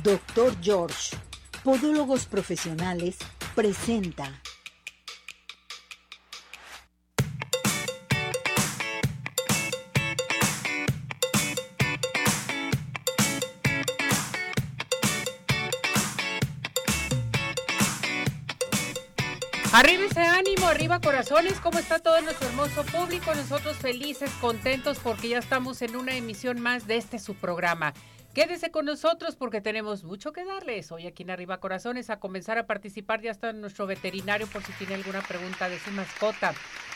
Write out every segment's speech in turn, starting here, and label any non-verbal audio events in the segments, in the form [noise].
Doctor George, Podólogos Profesionales, presenta. Arriba ese ánimo, arriba corazones, ¿cómo está todo nuestro hermoso público? Nosotros felices, contentos porque ya estamos en una emisión más de este su programa. Quédese con nosotros porque tenemos mucho que darles hoy aquí en Arriba Corazones. A comenzar a participar ya está nuestro veterinario por si tiene alguna pregunta de su mascota.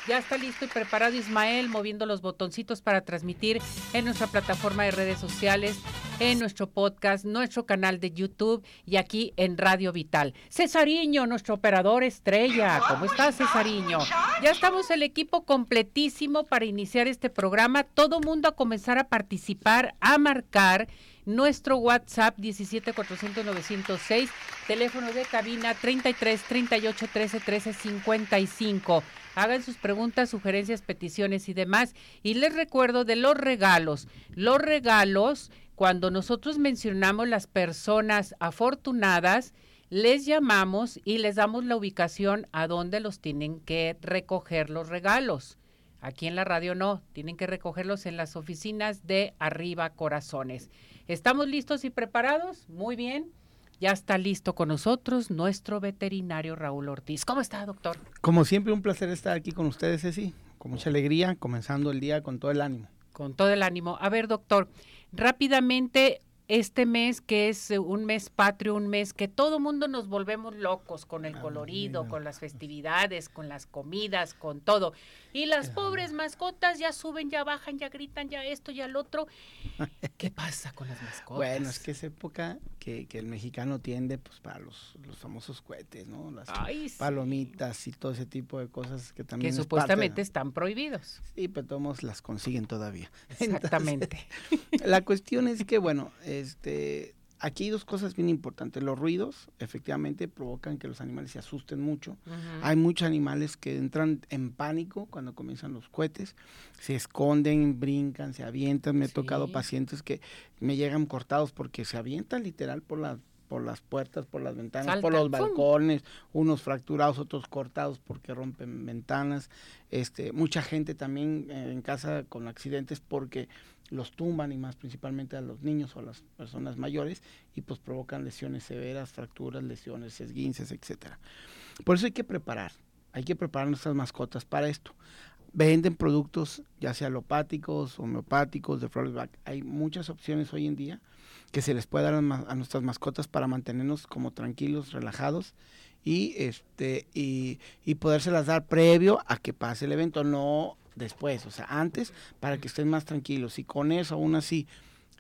Ya está listo y preparado Ismael moviendo los botoncitos para transmitir en nuestra plataforma de redes sociales, en nuestro podcast, nuestro canal de YouTube y aquí en Radio Vital. Cesariño, nuestro operador estrella. ¿Cómo estás, Cesariño? Ya estamos el equipo completísimo para iniciar este programa. Todo mundo a comenzar a participar, a marcar nuestro WhatsApp 17 400 906, teléfono de cabina 33 38 13 13 55. Hagan sus preguntas, sugerencias, peticiones y demás. Y les recuerdo de los regalos. Los regalos, cuando nosotros mencionamos las personas afortunadas, les llamamos y les damos la ubicación a donde los tienen que recoger los regalos. Aquí en la radio no, tienen que recogerlos en las oficinas de Arriba Corazones. ¿Estamos listos y preparados? Muy bien. Ya está listo con nosotros nuestro veterinario Raúl Ortiz. ¿Cómo está, doctor? Como siempre, un placer estar aquí con ustedes, Ceci. Con mucha alegría, comenzando el día con todo el ánimo. Con todo el ánimo. A ver, doctor, rápidamente, este mes que es eh, un mes patrio, un mes que todo mundo nos volvemos locos con el Ah, colorido, con las festividades, con las comidas, con todo. Y las pobres mascotas ya suben, ya bajan, ya gritan, ya esto, ya el otro. [laughs] ¿Qué pasa con las mascotas? Bueno, es que es época que, que el mexicano tiende pues para los, los famosos cohetes, ¿no? Las Ay, sí. palomitas y todo ese tipo de cosas que también que es supuestamente parte están prohibidos. Sí, pero todos las consiguen todavía. [laughs] Exactamente. Entonces, [laughs] la cuestión es que, bueno, este... Aquí hay dos cosas bien importantes. Los ruidos, efectivamente, provocan que los animales se asusten mucho. Hay muchos animales que entran en pánico cuando comienzan los cohetes, se esconden, brincan, se avientan. Me he tocado Sí. pacientes que me llegan cortados porque se avientan literal por las por las puertas, por las ventanas, por los ¡fum! balcones, unos fracturados, otros cortados porque rompen ventanas. Este, mucha gente también eh, en casa con accidentes porque los tumban y más principalmente a los niños o a las personas mayores y pues provocan lesiones severas, fracturas, lesiones, esguinces, etcétera. Por eso hay que preparar, hay que preparar nuestras mascotas para esto. Venden productos ya sea alopáticos, homeopáticos, de flores back. Hay muchas opciones hoy en día que se les puede dar a, nuestras mascotas para mantenernos como tranquilos, relajados y este y, y podérselas dar previo a que pase el evento, no después, o sea, antes para que estén más tranquilos. Y con eso aún así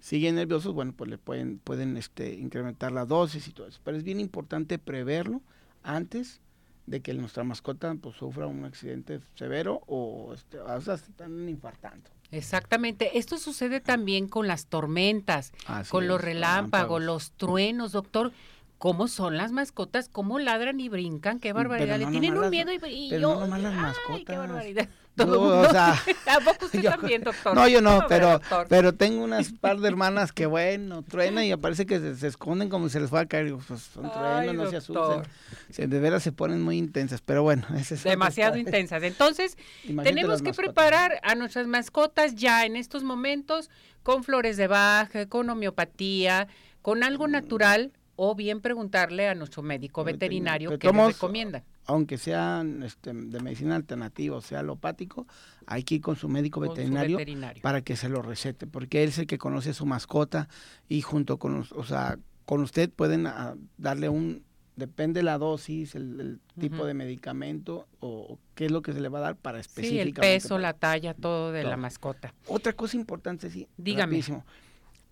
siguen nerviosos, bueno, pues le pueden pueden este incrementar la dosis y todo eso. Pero es bien importante preverlo antes de que nuestra mascota pues sufra un accidente severo o, este, o se están infartando. Exactamente. Esto sucede también con las tormentas, Así con los relámpagos, relámpagos. los truenos, doctor. ¿Cómo son las mascotas? ¿Cómo ladran y brincan? ¡Qué barbaridad! Pero Le no tienen un miedo y, y pero yo... no nomás las ¡Ay, qué barbaridad! Yo, Todo o mundo- sea, [laughs] ¿A poco [laughs] usted yo- también, doctor? No, yo no, pero, doctor. pero tengo unas par de hermanas que, bueno, truena y aparece que se, se esconden como si se les fuera a caer. Pues son truenos, no se asusten. Se, de veras se ponen muy intensas, pero bueno, ese es Demasiado intensas. Entonces, [laughs] Imagínate tenemos que preparar a nuestras mascotas ya en estos momentos con flores de baja, con homeopatía, con algo natural o bien preguntarle a nuestro médico veterinario qué nos recomienda. Aunque sean este, de medicina alternativa o sea alopático, hay que ir con su médico Con su veterinario, para que se lo recete, porque él es el que conoce a su mascota y junto con, o sea, con usted pueden ah, darle un, depende la dosis, el, el tipo de medicamento o, o qué es lo que se le va a dar para Sí, específicamente. el peso, para- la talla, todo de la mascota. Otra cosa importante, sí, Dígame. rapidísimo,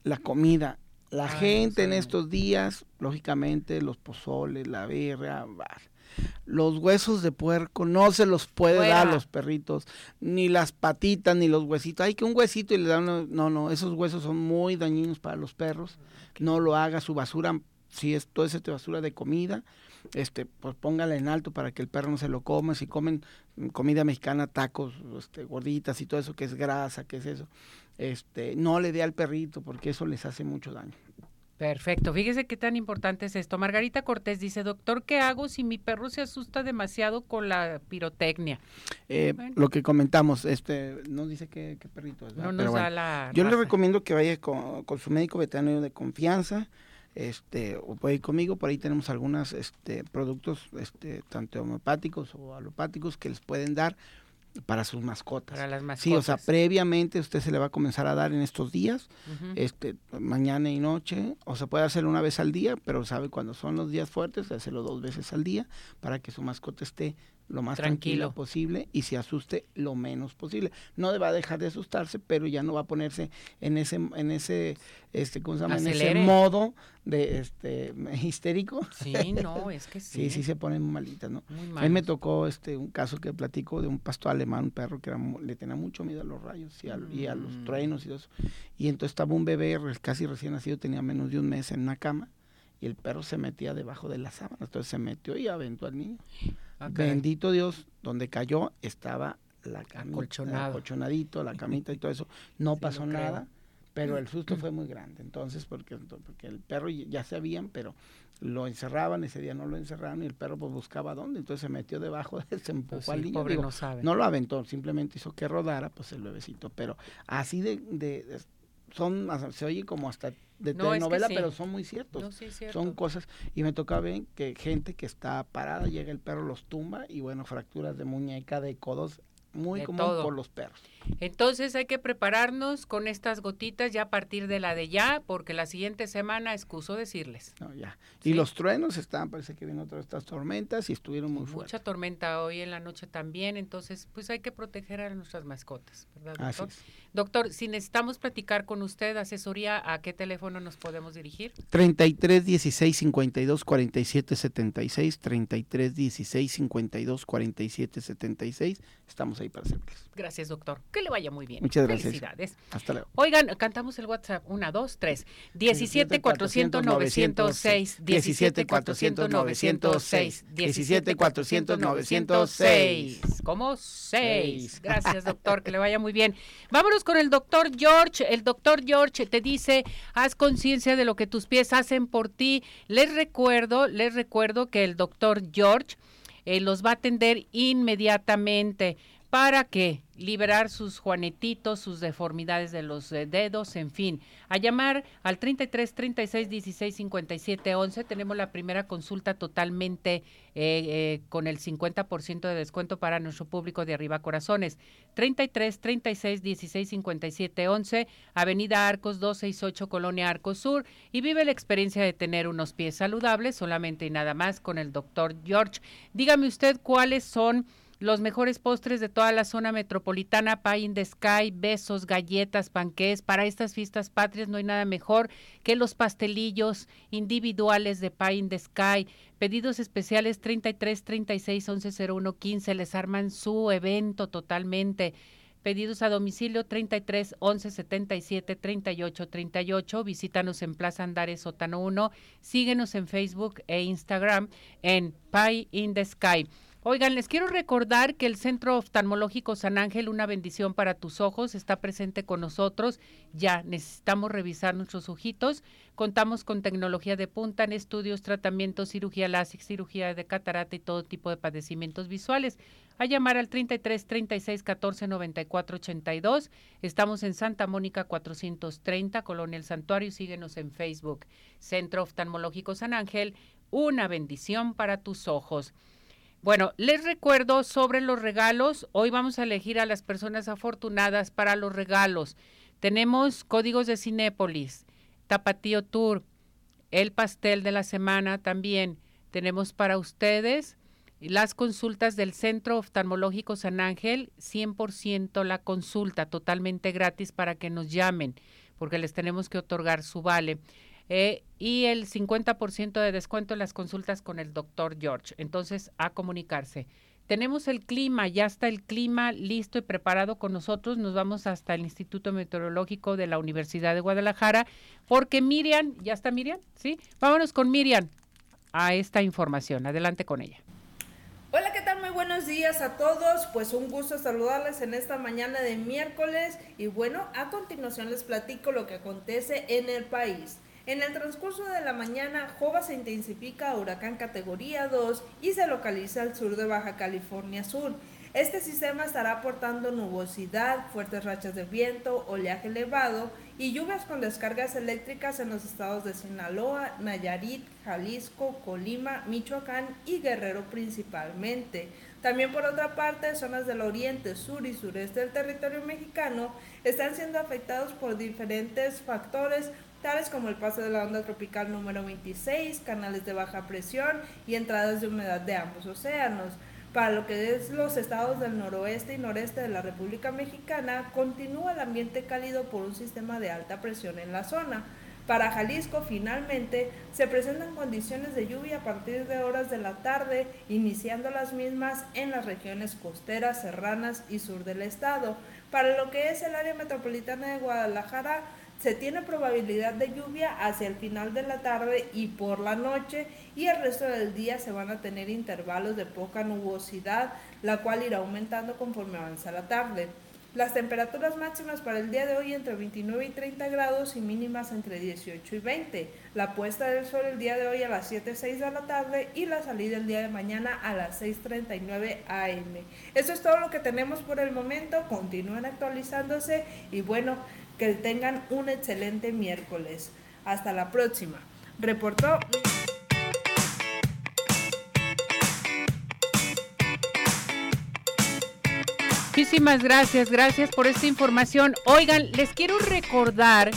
la comida. La Ay, gente en sí. estos días, lógicamente, los pozoles, la birria, los huesos de puerco no se los puede Fuera. dar a los perritos, ni las patitas, ni los huesitos. Hay que un huesito y le dan, una- no, no, esos huesos son muy dañinos para los perros. No lo haga, su basura, si es toda esa basura de comida, este, pues póngala en alto para que el perro no se lo coma. Si comen comida mexicana, tacos, este, gorditas y todo eso que es grasa, que es eso, este, no le dé al perrito porque eso les hace mucho daño. Perfecto. Fíjese qué tan importante es esto. Margarita Cortés dice, doctor, ¿qué hago si mi perro se asusta demasiado con la pirotecnia? Eh, lo que comentamos, este, no dice qué, perrito es. No nos da la Yo le recomiendo que vaya con, su médico veterinario de confianza este o puede ir conmigo por ahí tenemos algunos este productos este tanto homeopáticos o alopáticos que les pueden dar para sus mascotas. Para las mascotas. Sí, o sea, previamente usted se le va a comenzar a dar en estos días, este, mañana y noche, o se puede hacer una vez al día, pero sabe cuando son los días fuertes, hacerlo dos veces al día para que su mascota esté lo más tranquilo. posible y se asuste lo menos posible. No va a dejar de asustarse, pero ya no va a ponerse en ese en ese este ¿cómo se llama? En ese modo de este histérico. Sí, [laughs] no, es que sí. sí, sí se ponen malitas, ¿no? Muy a mí me tocó este un caso que platico de un pastor alemán, un perro que le tenía mucho miedo a los rayos y a, y a los mm. truenos y todo eso. Y entonces estaba un bebé casi recién nacido, tenía menos de un mes en una cama y el perro se metía debajo de la sábana. Entonces se metió y aventó al niño. Ah, Bendito Dios, donde cayó estaba la camita, acolchonadito, la camita y todo eso. No pasó nada, pero el susto fue muy grande. Entonces, porque, porque el perro ya sabían, pero lo encerraban, ese día no lo encerraron y el perro pues buscaba dónde, entonces se metió debajo, [laughs] se empujó pues al niño. no, sabe. no lo aventó, simplemente hizo que rodara pues el bebecito, pero así de, de son, se oye como hasta de telenovela, pero son muy ciertos. son cosas, y me toca ver que gente que está parada, llega el perro, los tumba, y bueno, fracturas de muñeca, de codos, muy común por los perros. Entonces hay que prepararnos con estas gotitas ya a partir de la de ya, porque la siguiente semana excuso decirles. No, ya. Y los truenos están, parece que vienen otras estas tormentas y estuvieron muy fuertes. Mucha tormenta hoy en la noche también, entonces pues hay que proteger a nuestras mascotas, ¿verdad, doctor? Doctor, si necesitamos platicar con usted, asesoría, ¿a qué teléfono nos podemos dirigir? 33 16 52 47 76, 33 16 52 47 76. Estamos ahí para servirles. Gracias, doctor. Que le vaya muy bien. Muchas gracias. Felicidades. Hasta luego. Oigan, cantamos el WhatsApp. Una, dos, tres. 17 400 906. 17 400 906. 17 400 906. ¿Cómo? Seis. Gracias, [laughs] doctor. Que le vaya muy bien. Vámonos con el doctor George. El doctor George te dice, haz conciencia de lo que tus pies hacen por ti. Les recuerdo, les recuerdo que el doctor George eh, los va a atender inmediatamente. ¿Para qué? Liberar sus juanetitos, sus deformidades de los eh, dedos, en fin. A llamar al 33 36 16 57 11. Tenemos la primera consulta totalmente eh, eh, con el 50% de descuento para nuestro público de Arriba Corazones. 33 36 16 57 11, Avenida Arcos 268, Colonia Arcos Sur. Y vive la experiencia de tener unos pies saludables solamente y nada más con el doctor George. Dígame usted cuáles son los mejores postres de toda la zona metropolitana, Pie in the Sky, besos, galletas, panqués. Para estas fiestas patrias no hay nada mejor que los pastelillos individuales de Pie in the Sky. Pedidos especiales 33 36 11 01 15. Les arman su evento totalmente. Pedidos a domicilio 33 11 77 38 38. Visítanos en Plaza Andares Sótano 1. Síguenos en Facebook e Instagram en Pie in the Sky. Oigan, les quiero recordar que el Centro Oftalmológico San Ángel, una bendición para tus ojos, está presente con nosotros. Ya necesitamos revisar nuestros ojitos. Contamos con tecnología de punta en estudios, tratamientos, cirugía láser, cirugía de catarata y todo tipo de padecimientos visuales. A llamar al 33 36 14 94 82. Estamos en Santa Mónica 430, Colonia El Santuario. Síguenos en Facebook. Centro Oftalmológico San Ángel, una bendición para tus ojos. Bueno, les recuerdo sobre los regalos. Hoy vamos a elegir a las personas afortunadas para los regalos. Tenemos códigos de Cinépolis, Tapatío Tour, el pastel de la semana también. Tenemos para ustedes las consultas del Centro Oftalmológico San Ángel, 100% la consulta, totalmente gratis para que nos llamen, porque les tenemos que otorgar su vale. Eh, y el 50% de descuento en las consultas con el doctor George. Entonces, a comunicarse. Tenemos el clima, ya está el clima listo y preparado con nosotros. Nos vamos hasta el Instituto Meteorológico de la Universidad de Guadalajara, porque Miriam, ¿ya está Miriam? Sí, vámonos con Miriam a esta información. Adelante con ella. Hola, ¿qué tal? Muy buenos días a todos. Pues un gusto saludarles en esta mañana de miércoles. Y bueno, a continuación les platico lo que acontece en el país. En el transcurso de la mañana, Jova se intensifica a huracán categoría 2 y se localiza al sur de Baja California Sur. Este sistema estará aportando nubosidad, fuertes rachas de viento, oleaje elevado y lluvias con descargas eléctricas en los estados de Sinaloa, Nayarit, Jalisco, Colima, Michoacán y Guerrero principalmente. También por otra parte, zonas del oriente, sur y sureste del territorio mexicano están siendo afectados por diferentes factores tales como el paso de la onda tropical número 26, canales de baja presión y entradas de humedad de ambos océanos. Para lo que es los estados del noroeste y noreste de la República Mexicana, continúa el ambiente cálido por un sistema de alta presión en la zona. Para Jalisco, finalmente, se presentan condiciones de lluvia a partir de horas de la tarde, iniciando las mismas en las regiones costeras, serranas y sur del estado. Para lo que es el área metropolitana de Guadalajara, se tiene probabilidad de lluvia hacia el final de la tarde y por la noche y el resto del día se van a tener intervalos de poca nubosidad, la cual irá aumentando conforme avanza la tarde. Las temperaturas máximas para el día de hoy entre 29 y 30 grados y mínimas entre 18 y 20. La puesta del sol el día de hoy a las 7.06 de la tarde y la salida el día de mañana a las 6.39 am. Eso es todo lo que tenemos por el momento. Continúen actualizándose y bueno, que tengan un excelente miércoles. Hasta la próxima. Reportó. Muchísimas gracias, gracias por esta información. Oigan, les quiero recordar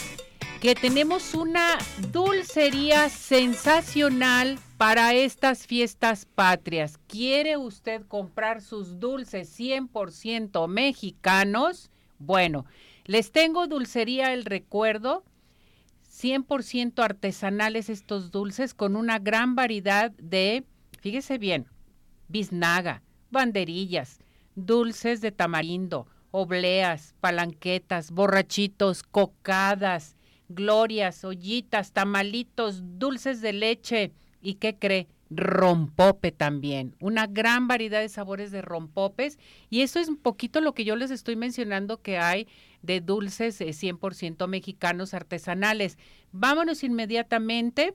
que tenemos una dulcería sensacional para estas fiestas patrias. ¿Quiere usted comprar sus dulces 100% mexicanos? Bueno, les tengo dulcería El Recuerdo, 100% artesanales estos dulces con una gran variedad de, fíjese bien, biznaga, banderillas, dulces de tamarindo, obleas, palanquetas, borrachitos, cocadas, glorias, ollitas, tamalitos, dulces de leche. ¿Y qué cree? Rompope también, una gran variedad de sabores de rompopes. Y eso es un poquito lo que yo les estoy mencionando que hay de dulces 100% eh, mexicanos artesanales. Vámonos inmediatamente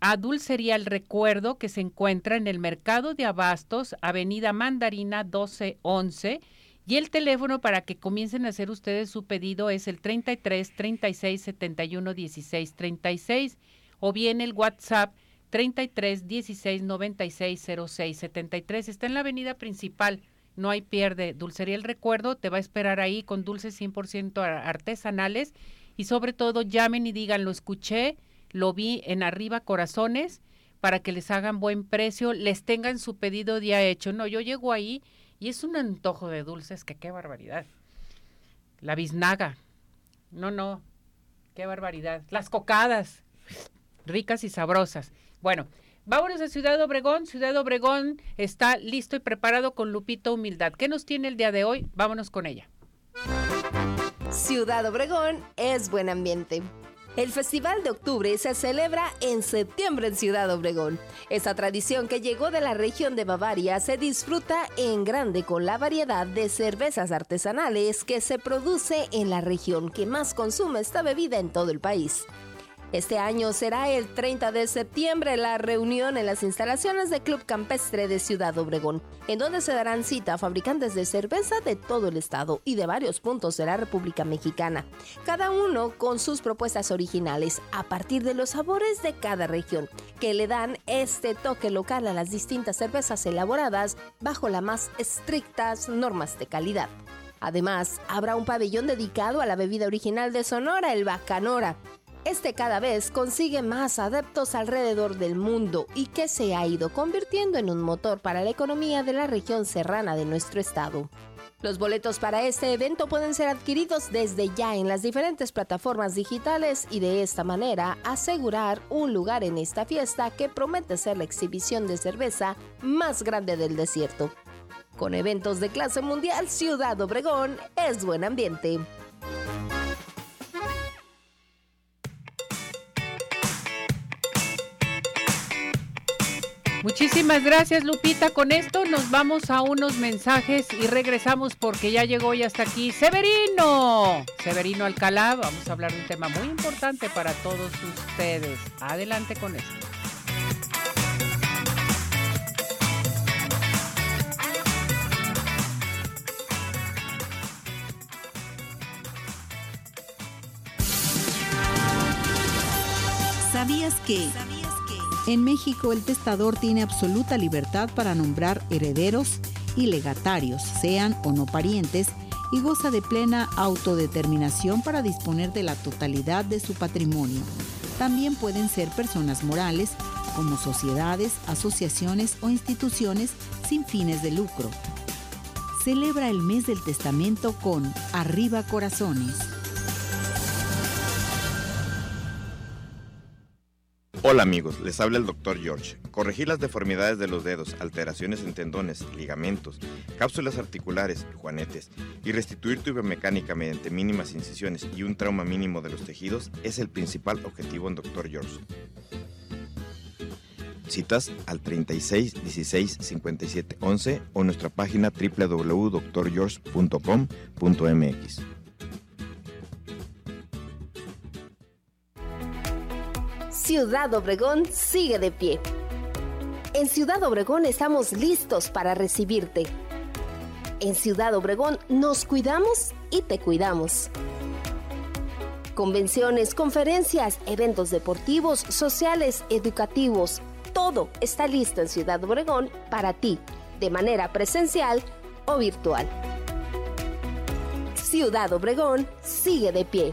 a Dulcería El Recuerdo que se encuentra en el Mercado de Abastos, Avenida Mandarina 1211 y el teléfono para que comiencen a hacer ustedes su pedido es el 33 36 71 16 36 o bien el WhatsApp 33 16 96 06 73. Está en la avenida principal. No hay pierde. Dulcería El Recuerdo te va a esperar ahí con dulces 100% artesanales. Y sobre todo, llamen y digan, lo escuché, lo vi en Arriba Corazones, para que les hagan buen precio, les tengan su pedido ya hecho. No, yo llego ahí y es un antojo de dulces que qué barbaridad. La biznaga. No, no. Qué barbaridad. Las cocadas. Ricas y sabrosas. Bueno, vámonos a Ciudad Obregón. Ciudad Obregón está listo y preparado con Lupito Humildad. ¿Qué nos tiene el día de hoy? Vámonos con ella. Ciudad Obregón es buen ambiente. El Festival de Octubre se celebra en septiembre en Ciudad Obregón. Esta tradición que llegó de la región de Bavaria se disfruta en grande con la variedad de cervezas artesanales que se produce en la región que más consume esta bebida en todo el país. Este año será el 30 de septiembre la reunión en las instalaciones del Club Campestre de Ciudad Obregón, en donde se darán cita a fabricantes de cerveza de todo el estado y de varios puntos de la República Mexicana, cada uno con sus propuestas originales a partir de los sabores de cada región, que le dan este toque local a las distintas cervezas elaboradas bajo las más estrictas normas de calidad. Además, habrá un pabellón dedicado a la bebida original de Sonora, el Bacanora, este cada vez consigue más adeptos alrededor del mundo y que se ha ido convirtiendo en un motor para la economía de la región serrana de nuestro estado. Los boletos para este evento pueden ser adquiridos desde ya en las diferentes plataformas digitales y de esta manera asegurar un lugar en esta fiesta que promete ser la exhibición de cerveza más grande del desierto. Con eventos de clase mundial, Ciudad Obregón es buen ambiente. Muchísimas gracias Lupita. Con esto nos vamos a unos mensajes y regresamos porque ya llegó y hasta aquí Severino. Severino Alcalá, vamos a hablar de un tema muy importante para todos ustedes. Adelante con esto. ¿Sabías que? En México el testador tiene absoluta libertad para nombrar herederos y legatarios, sean o no parientes, y goza de plena autodeterminación para disponer de la totalidad de su patrimonio. También pueden ser personas morales, como sociedades, asociaciones o instituciones sin fines de lucro. Celebra el mes del testamento con Arriba Corazones. Hola amigos, les habla el Dr. George. Corregir las deformidades de los dedos, alteraciones en tendones, ligamentos, cápsulas articulares, juanetes y restituir tu biomecánica mediante mínimas incisiones y un trauma mínimo de los tejidos es el principal objetivo en Dr. George. Citas al 36 16 57 11 o nuestra página www.drgeorge.com.mx. Ciudad Obregón sigue de pie. En Ciudad Obregón estamos listos para recibirte. En Ciudad Obregón nos cuidamos y te cuidamos. Convenciones, conferencias, eventos deportivos, sociales, educativos, todo está listo en Ciudad Obregón para ti, de manera presencial o virtual. Ciudad Obregón sigue de pie.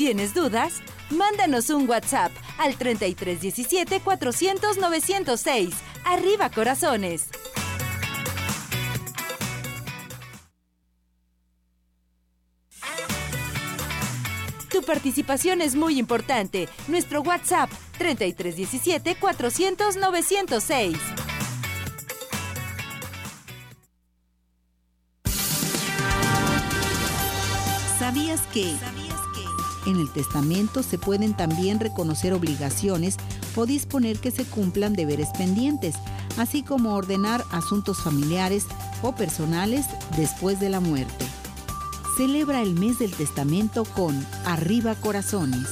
¿Tienes dudas? Mándanos un WhatsApp al 3317 400 906. Arriba corazones. Tu participación es muy importante. Nuestro WhatsApp 3317 400 906. ¿Sabías que? En el testamento se pueden también reconocer obligaciones o disponer que se cumplan deberes pendientes, así como ordenar asuntos familiares o personales después de la muerte. Celebra el mes del testamento con Arriba Corazones.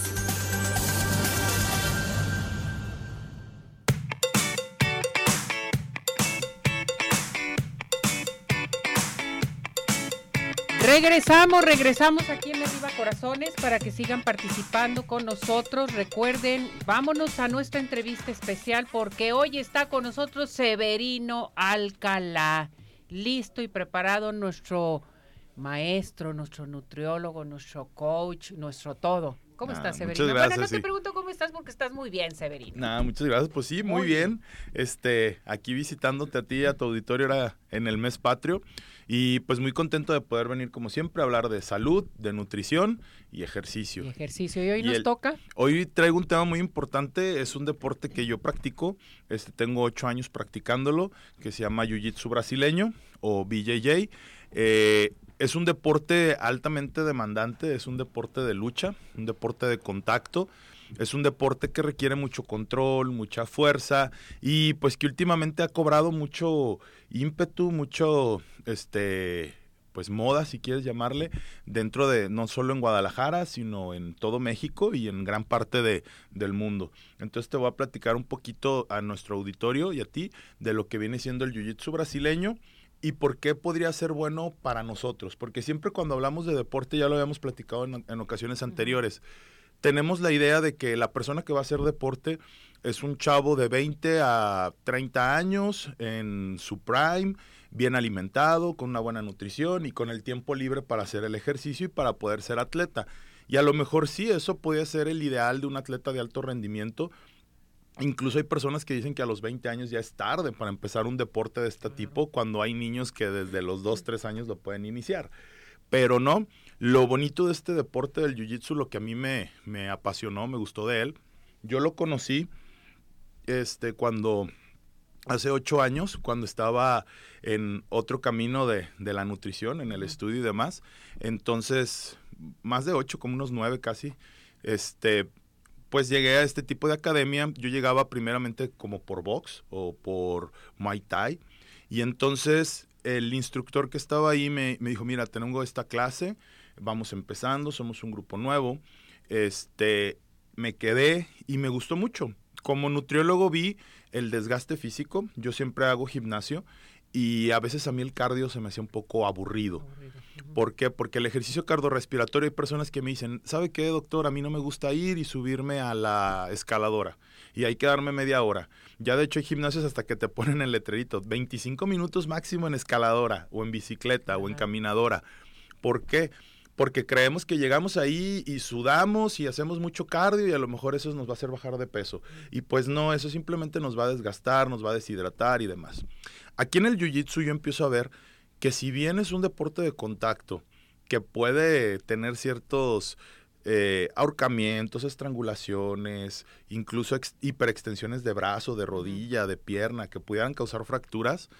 Regresamos, regresamos aquí en Arriba Corazones para que sigan participando con nosotros. Recuerden, vámonos a nuestra entrevista especial porque hoy está con nosotros Severino Alcalá. Listo y preparado nuestro maestro, nuestro nutriólogo, nuestro coach, nuestro todo. ¿Cómo Ah, estás, muchas Severino? gracias, bueno, no te sí. pregunto cómo estás porque estás muy bien, Severino. Nada, muchas gracias. Pues sí, muy Muy bien. Este, aquí visitándote a ti y a tu auditorio era en el mes patrio y pues muy contento de poder venir como siempre a hablar de salud, de nutrición y ejercicio. Y ejercicio. Y hoy Y nos el- toca. Hoy traigo un tema muy importante, es un deporte que yo practico, este, tengo ocho años practicándolo, que se llama Jiu-Jitsu brasileño o BJJ. Eh, es un deporte altamente demandante, es un deporte de lucha, un deporte de contacto, es un deporte que requiere mucho control, mucha fuerza y pues que últimamente ha cobrado mucho ímpetu, mucho, este, pues moda, si quieres llamarle, dentro de, no solo en Guadalajara, sino en todo México y en gran parte de, del mundo. Entonces te voy a platicar un poquito a nuestro auditorio y a ti de lo que viene siendo el Jiu-Jitsu brasileño y por qué podría ser bueno para nosotros. Porque siempre cuando hablamos de deporte, ya lo habíamos platicado en, en ocasiones anteriores, tenemos la idea de que la persona que va a hacer deporte es un chavo de 20 a 30 años en su prime, bien alimentado, con una buena nutrición y con el tiempo libre para hacer el ejercicio y para poder ser atleta. Y a lo mejor sí, eso puede ser el ideal de un atleta de alto rendimiento. Incluso hay personas que dicen que a los 20 años ya es tarde para empezar un deporte de este tipo, cuando hay niños que desde los 2, 3 años lo pueden iniciar. Pero no, lo bonito de este deporte del Jiu-Jitsu, lo que a mí me, me apasionó, me gustó de él, yo lo conocí este, cuando hace ocho años, cuando estaba en otro camino de, de la nutrición, en el estudio y demás. Entonces, más de ocho, como unos nueve casi, este, pues llegué a este tipo de academia. Yo llegaba primeramente como por box o por Muay Thai. Y entonces el instructor que estaba ahí me, me dijo, mira, tengo esta clase, vamos empezando, somos un grupo nuevo. Este, me quedé y me gustó mucho. Como nutriólogo vi el desgaste físico, yo siempre hago gimnasio y a veces a mí el cardio se me hacía un poco aburrido. ¿Por qué? Porque el ejercicio cardiorrespiratorio hay personas que me dicen, ¿sabe qué, doctor? A mí no me gusta ir y subirme a la escaladora y hay que darme media hora. Ya de hecho hay gimnasios hasta que te ponen el letrerito, 25 minutos máximo en escaladora o en bicicleta o en caminadora. ¿Por qué? porque creemos que llegamos ahí y sudamos y hacemos mucho cardio y a lo mejor eso nos va a hacer bajar de peso. Y pues no, eso simplemente nos va a desgastar, nos va a deshidratar y demás. Aquí en el Jiu-Jitsu yo empiezo a ver que si bien es un deporte de contacto, que puede tener ciertos eh, ahorcamientos, estrangulaciones, incluso hiperextensiones de brazo, de rodilla, de pierna, que pudieran causar fracturas,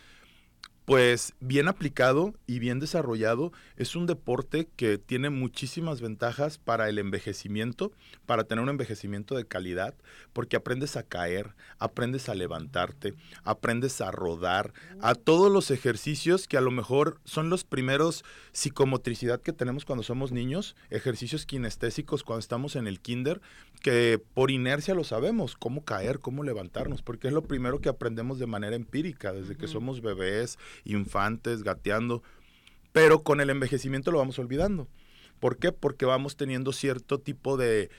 pues bien aplicado y bien desarrollado, es un deporte que tiene muchísimas ventajas para el envejecimiento, para tener un envejecimiento de calidad, porque aprendes a caer, aprendes a levantarte, aprendes a rodar, a todos los ejercicios que a lo mejor son los primeros psicomotricidad que tenemos cuando somos niños, ejercicios kinestésicos cuando estamos en el kinder, que por inercia lo sabemos, cómo caer, cómo levantarnos, porque es lo primero que aprendemos de manera empírica, desde que somos bebés, infantes, gateando, pero con el envejecimiento lo vamos olvidando. ¿Por qué? Porque vamos teniendo cierto tipo de,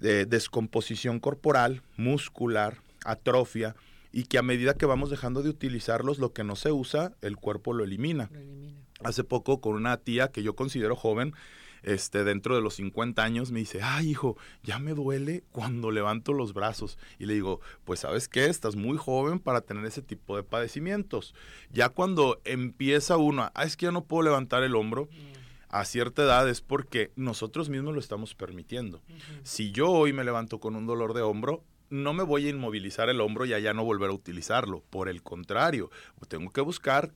de descomposición corporal, muscular, atrofia, y que a medida que vamos dejando de utilizarlos, lo que no se usa, el cuerpo lo elimina. Lo elimina. Hace poco con una tía que yo considero joven, este, dentro de los 50 años, me dice, ay hijo, ya me duele cuando levanto los brazos. Y le digo, pues sabes qué, estás muy joven para tener ese tipo de padecimientos. Ya cuando empieza uno, ah, es que ya no puedo levantar el hombro. A cierta edad es porque nosotros mismos lo estamos permitiendo. Si yo hoy me levanto con un dolor de hombro, no me voy a inmovilizar el hombro y ya no volver a utilizarlo. Por el contrario, tengo que buscar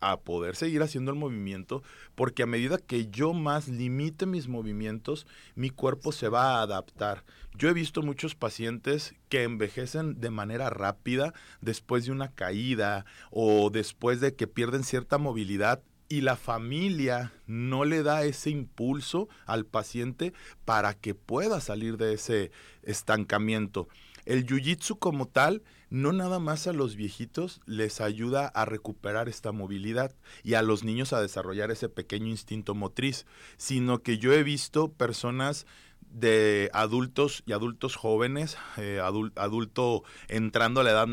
a poder seguir haciendo el movimiento, porque a medida que yo más limite mis movimientos, mi cuerpo se va a adaptar. Yo he visto muchos pacientes que envejecen de manera rápida después de una caída o después de que pierden cierta movilidad y la familia no le da ese impulso al paciente para que pueda salir de ese estancamiento. El jiu-jitsu como tal no nada más a los viejitos les ayuda a recuperar esta movilidad y a los niños a desarrollar ese pequeño instinto motriz, sino que yo he visto personas de adultos y adultos jóvenes, eh, adulto entrando a la edad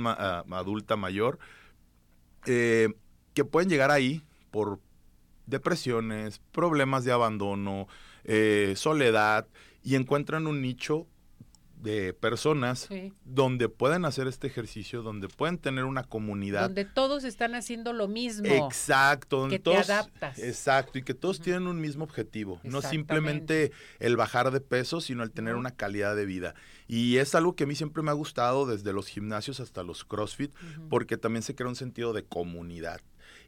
adulta mayor, eh, que pueden llegar ahí por depresiones, problemas de abandono, eh, soledad, y encuentran un nicho de personas donde pueden hacer este ejercicio, donde pueden tener una comunidad. Donde todos están haciendo lo mismo. Exacto. Donde que te adaptas. Exacto, y que todos tienen un mismo objetivo. No simplemente el bajar de peso, sino el tener una calidad de vida. Y es algo que a mí siempre me ha gustado desde los gimnasios hasta los CrossFit, porque también se crea un sentido de comunidad.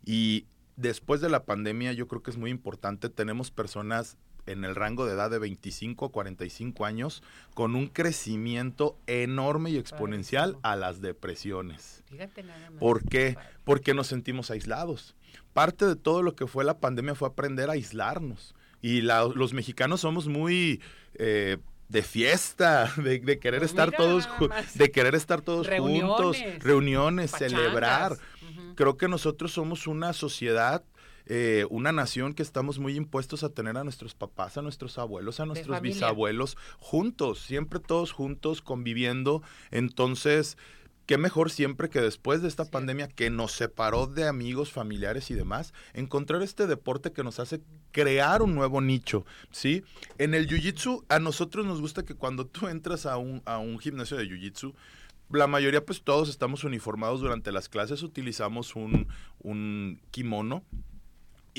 Y después de la pandemia yo creo que es muy importante, tenemos personas en el rango de edad de 25 a 45 años con un crecimiento enorme y exponencial a las depresiones. Fíjate nada más. ¿Por qué? Porque nos sentimos aislados. Parte de todo lo que fue la pandemia fue aprender a aislarnos. Y los mexicanos somos muy... Eh, de fiesta, [laughs] de, querer pues estar todos, de querer estar todos juntos, reuniones, celebrar. creo que nosotros somos una sociedad eh, una nación que estamos muy impuestos a tener a nuestros papás, a nuestros abuelos, a nuestros bisabuelos juntos, siempre todos juntos, conviviendo. Entonces, qué mejor siempre que después de esta pandemia que nos separó de amigos, familiares y demás, encontrar este deporte que nos hace crear un nuevo nicho, ¿sí? En el Jiu-Jitsu, a nosotros nos gusta que cuando tú entras a un, a un gimnasio de Jiu-Jitsu, la mayoría, pues todos estamos uniformados durante las clases, utilizamos un, un kimono,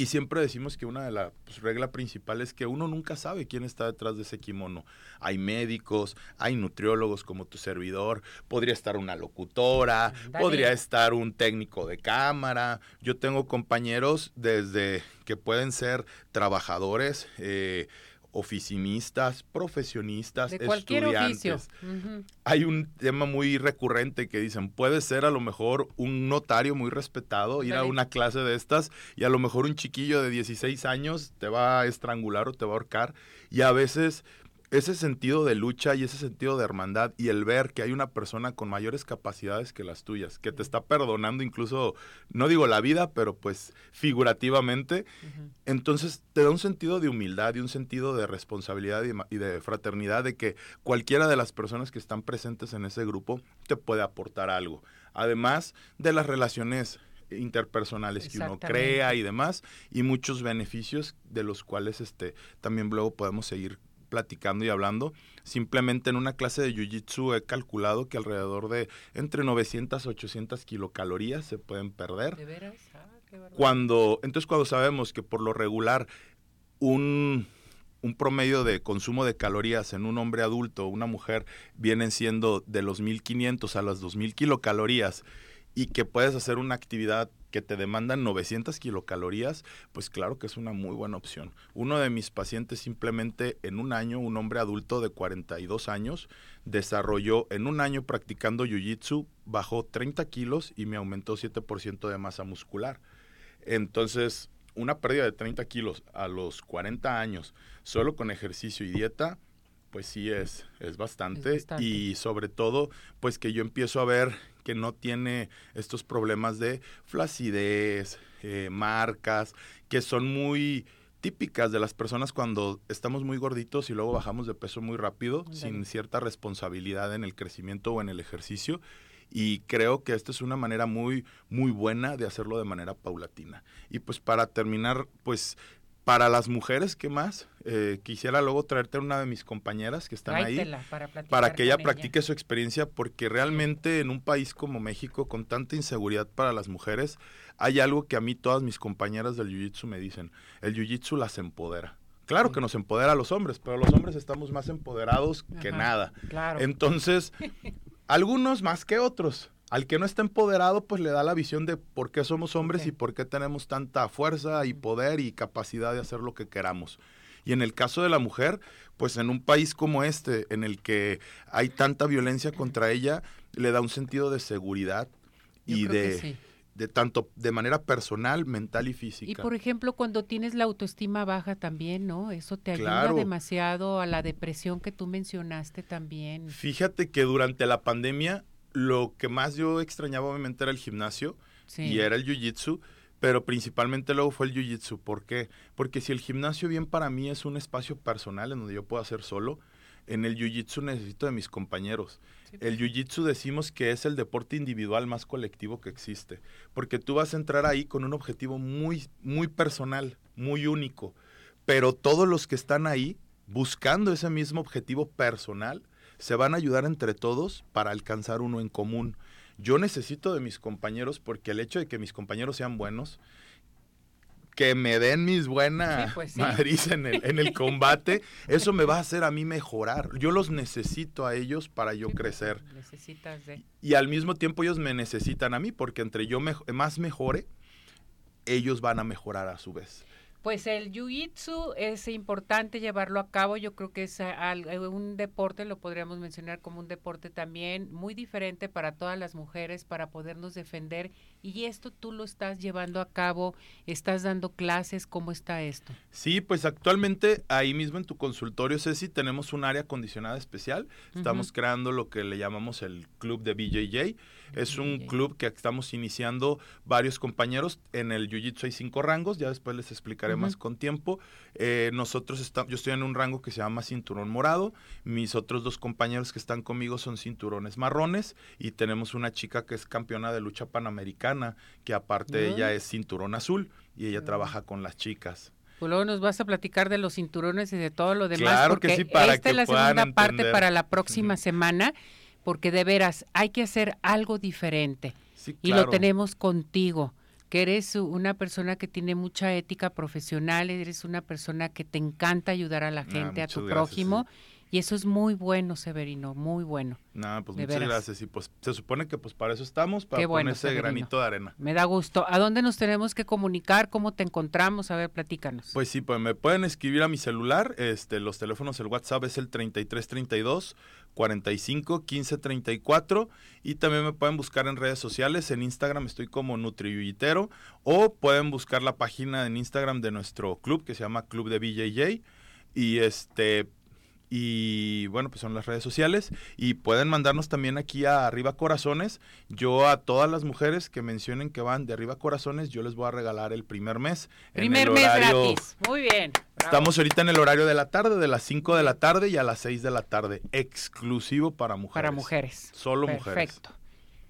y siempre decimos que una de las pues, reglas principales es que uno nunca sabe quién está detrás de ese kimono. Hay médicos, hay nutriólogos como tu servidor, podría estar una locutora, podría estar un técnico de cámara. Yo tengo compañeros desde que pueden ser trabajadores, eh, oficinistas, profesionistas, de cualquier estudiantes. Hay un tema muy recurrente que dicen, puede ser a lo mejor un notario muy respetado, ir a una clase de estas y a lo mejor un chiquillo de 16 años te va a estrangular o te va a ahorcar. Y a veces ese sentido de lucha y ese sentido de hermandad y el ver que hay una persona con mayores capacidades que las tuyas, que te está perdonando incluso, no digo la vida, pero pues figurativamente, entonces te da un sentido de humildad y un sentido de responsabilidad y, de fraternidad de que cualquiera de las personas que están presentes en ese grupo te puede aportar algo. Además de las relaciones interpersonales que uno crea y demás y muchos beneficios de los cuales este también luego podemos seguir platicando y hablando. Simplemente en una clase de Jiu-Jitsu he calculado que alrededor de entre 900 y 800 kilocalorías se pueden perder. ¿De veras? Ah, cuando, entonces cuando sabemos que por lo regular un, un promedio de consumo de calorías en un hombre adulto o una mujer vienen siendo de los 1500 a las 2000 kilocalorías y que puedes hacer una actividad que te demandan 900 kilocalorías, pues claro que es una muy buena opción. Uno de mis pacientes simplemente en un año, un hombre adulto de 42 años, desarrolló en un año practicando Jiu-Jitsu, bajó 30 kilos y me aumentó 7% de masa muscular. Entonces, una pérdida de 30 kilos a los 40 años, solo con ejercicio y dieta, pues sí es, es bastante. es bastante. Y sobre todo, pues que yo empiezo a ver que no tiene estos problemas de flacidez, eh, marcas, que son muy típicas de las personas cuando estamos muy gorditos y luego bajamos de peso muy rápido, sin cierta responsabilidad en el crecimiento o en el ejercicio. Y creo que esta es una manera muy, muy buena de hacerlo de manera paulatina. Y pues para terminar, pues para las mujeres, ¿qué más? Eh, quisiera luego traerte a una de mis compañeras que están ahí para, que ella practique su experiencia, porque realmente en un país como México, con tanta inseguridad para las mujeres, hay algo que a mí todas mis compañeras del Jiu-Jitsu me dicen, el Jiu-Jitsu las empodera. Claro que nos empodera a los hombres, pero los hombres estamos más empoderados que nada. Entonces, [laughs] algunos más que otros. Al que no está empoderado, pues le da la visión de por qué somos hombres y por qué tenemos tanta fuerza y poder y capacidad de hacer lo que queramos. Y en el caso de la mujer, pues en un país como este, en el que hay tanta violencia contra ella, le da un sentido de seguridad y de, de tanto de manera personal, mental y física. Y por ejemplo, cuando tienes la autoestima baja también, ¿no? Eso te ayuda demasiado a la depresión que tú mencionaste también. Fíjate que durante la pandemia lo que más yo extrañaba obviamente era el gimnasio y era el jiu-jitsu, pero principalmente luego fue el jiu-jitsu. ¿Por qué? Porque si el gimnasio bien para mí es un espacio personal en donde yo puedo hacer solo, en el jiu-jitsu necesito de mis compañeros. El jiu-jitsu decimos que es el deporte individual más colectivo que existe, porque tú vas a entrar ahí con un objetivo muy, muy personal, muy único, pero todos los que están ahí buscando ese mismo objetivo personal se van a ayudar entre todos para alcanzar uno en común. Yo necesito de mis compañeros porque el hecho de que mis compañeros sean buenos, que me den mis buenas pues en el, en el [laughs] combate, eso me va a hacer a mí mejorar. Yo los necesito a ellos para yo pues crecer. Necesitas de... Y al mismo tiempo ellos me necesitan a mí porque entre yo más mejore, ellos van a mejorar a su vez. Pues el jiu-jitsu es importante llevarlo a cabo. Yo creo que es un deporte, lo podríamos mencionar como un deporte también muy diferente para todas las mujeres, para podernos defender. Y esto tú lo estás llevando a cabo, estás dando clases, ¿cómo está esto? Sí, pues actualmente ahí mismo en tu consultorio, Ceci, tenemos un área acondicionada especial. Estamos creando lo que le llamamos el club de BJJ. Es un club que estamos iniciando varios compañeros. En el Jiu-Jitsu hay cinco rangos, ya después les explicaré más con tiempo. Eh, nosotros estamos, yo estoy en un rango que se llama cinturón morado. Mis otros dos compañeros que están conmigo son cinturones marrones y tenemos una chica que es campeona de lucha panamericana, que aparte ella es cinturón azul y ella trabaja con las chicas. Pues luego nos vas a platicar de los cinturones y de todo lo demás, porque esta es la segunda parte para la próxima semana porque de veras hay que hacer algo diferente. Y lo tenemos contigo, que eres una persona que tiene mucha ética profesional, eres una persona que te encanta ayudar a la ah, gente, a tu prójimo. Y eso es muy bueno, Severino, muy bueno. Nada, pues muchas gracias. Y pues se supone que pues para eso estamos, para poner ese granito de arena. Me da gusto. ¿A dónde nos tenemos que comunicar? ¿Cómo te encontramos? A ver, platícanos. Pues sí, pues me pueden escribir a mi celular. Este, los teléfonos, el WhatsApp es el 3332 45 15 34 y también me pueden buscar en redes sociales. En Instagram estoy como Nutriyuyitero o pueden buscar la página en Instagram de nuestro club que se llama Club de BJJ y este y bueno, pues son las redes sociales y pueden mandarnos también aquí a Arriba Corazones. Yo a todas las mujeres que mencionen que van de Arriba Corazones, yo les voy a regalar el primer mes. Primer mes gratis. Muy bien. Estamos ahorita en el horario de la tarde, de las 5 de la tarde y a las 6 de la tarde, exclusivo para mujeres. Para mujeres. Solo mujeres. Perfecto.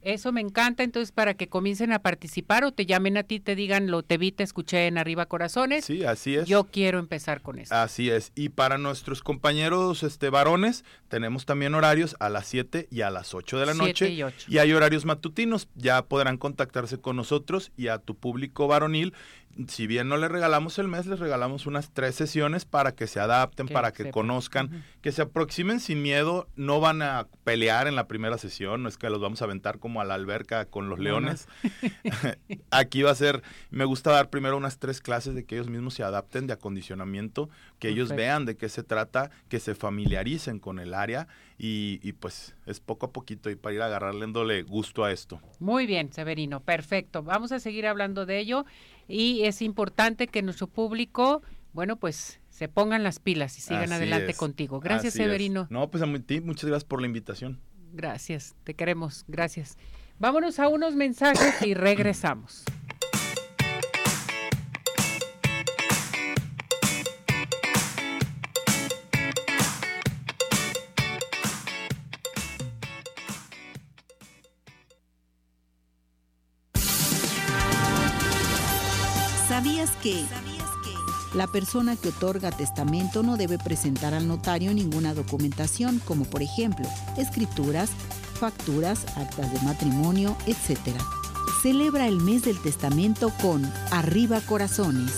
Eso me encanta, entonces para que comiencen a participar o te llamen a ti, te digan, lo te vi, te escuché en Arriba Corazones. Sí, así es. Yo quiero empezar con eso. Así es. Y para nuestros compañeros este varones, tenemos también horarios a las 7 y a las 8 de la noche. Y, 8. y hay horarios matutinos, ya podrán contactarse con nosotros y a tu público varonil si bien no le regalamos el mes, les regalamos unas tres sesiones para que se adapten, para que conozcan, que se aproximen sin miedo, no van a pelear en la primera sesión, no es que los vamos a aventar como a la alberca con los leones. [laughs] [laughs] Aquí va a ser, me gusta dar primero unas tres clases de que ellos mismos se adapten de acondicionamiento, que ellos vean de qué se trata, que se familiaricen con el área y, y, pues es poco a poquito y para ir agarrándole gusto a esto. Muy bien, Severino, perfecto. Vamos a seguir hablando de ello y es importante que nuestro público, bueno, pues se pongan las pilas y sigan adelante contigo. Gracias, Severino. No, pues a ti, muchas gracias por la invitación. Gracias, te queremos, gracias. Vámonos a unos mensajes y regresamos. ¿Sabías que? La persona que otorga testamento no debe presentar al notario ninguna documentación, como por ejemplo escrituras, facturas, actas de matrimonio, etc. Celebra el mes del testamento con Arriba Corazones.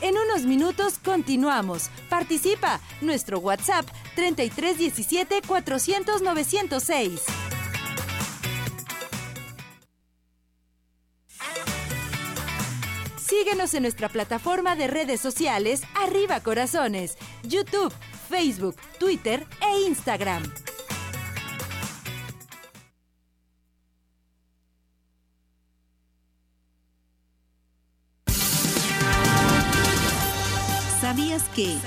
En unos minutos continuamos. Participa. Nuestro WhatsApp 3317 400 906. Síguenos en nuestra plataforma de redes sociales Arriba Corazones, YouTube, Facebook, Twitter e Instagram. ¿Sabías que?